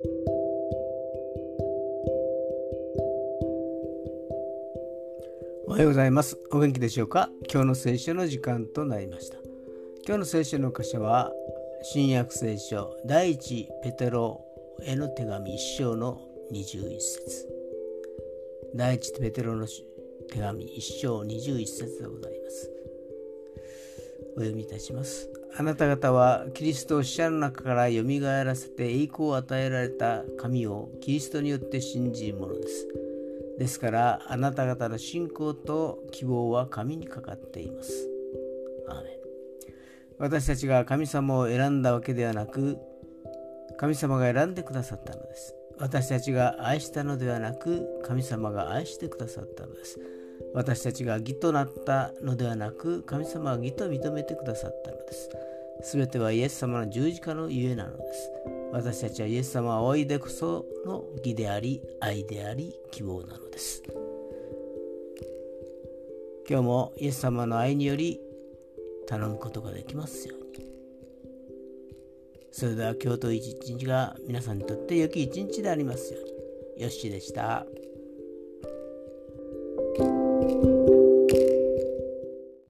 おはようございます。お元気でしょうか？今日の聖書の時間となりました。今日の聖書の箇所は、新約聖書第一ペテロへの手紙一章の21節第一ペテロの手紙一章21節でございます。お読みいたします。あなた方はキリストを死者の中からよみがえらせて栄光を与えられた神をキリストによって信じるものです。ですからあなた方の信仰と希望は神にかかっています。私たちが神様を選んだわけではなく神様が選んでくださったのです。私たちが愛したのではなく神様が愛してくださったのです。私たちが義となったのではなく神様は義と認めてくださったのです。すべてはイエス様の十字架のゆえなのです。私たちはイエス様を仰いでこその義であり、愛であり、希望なのです。今日もイエス様の愛により頼むことができますように。それでは今日と一日が皆さんにとって良き一日でありますように。よしでした。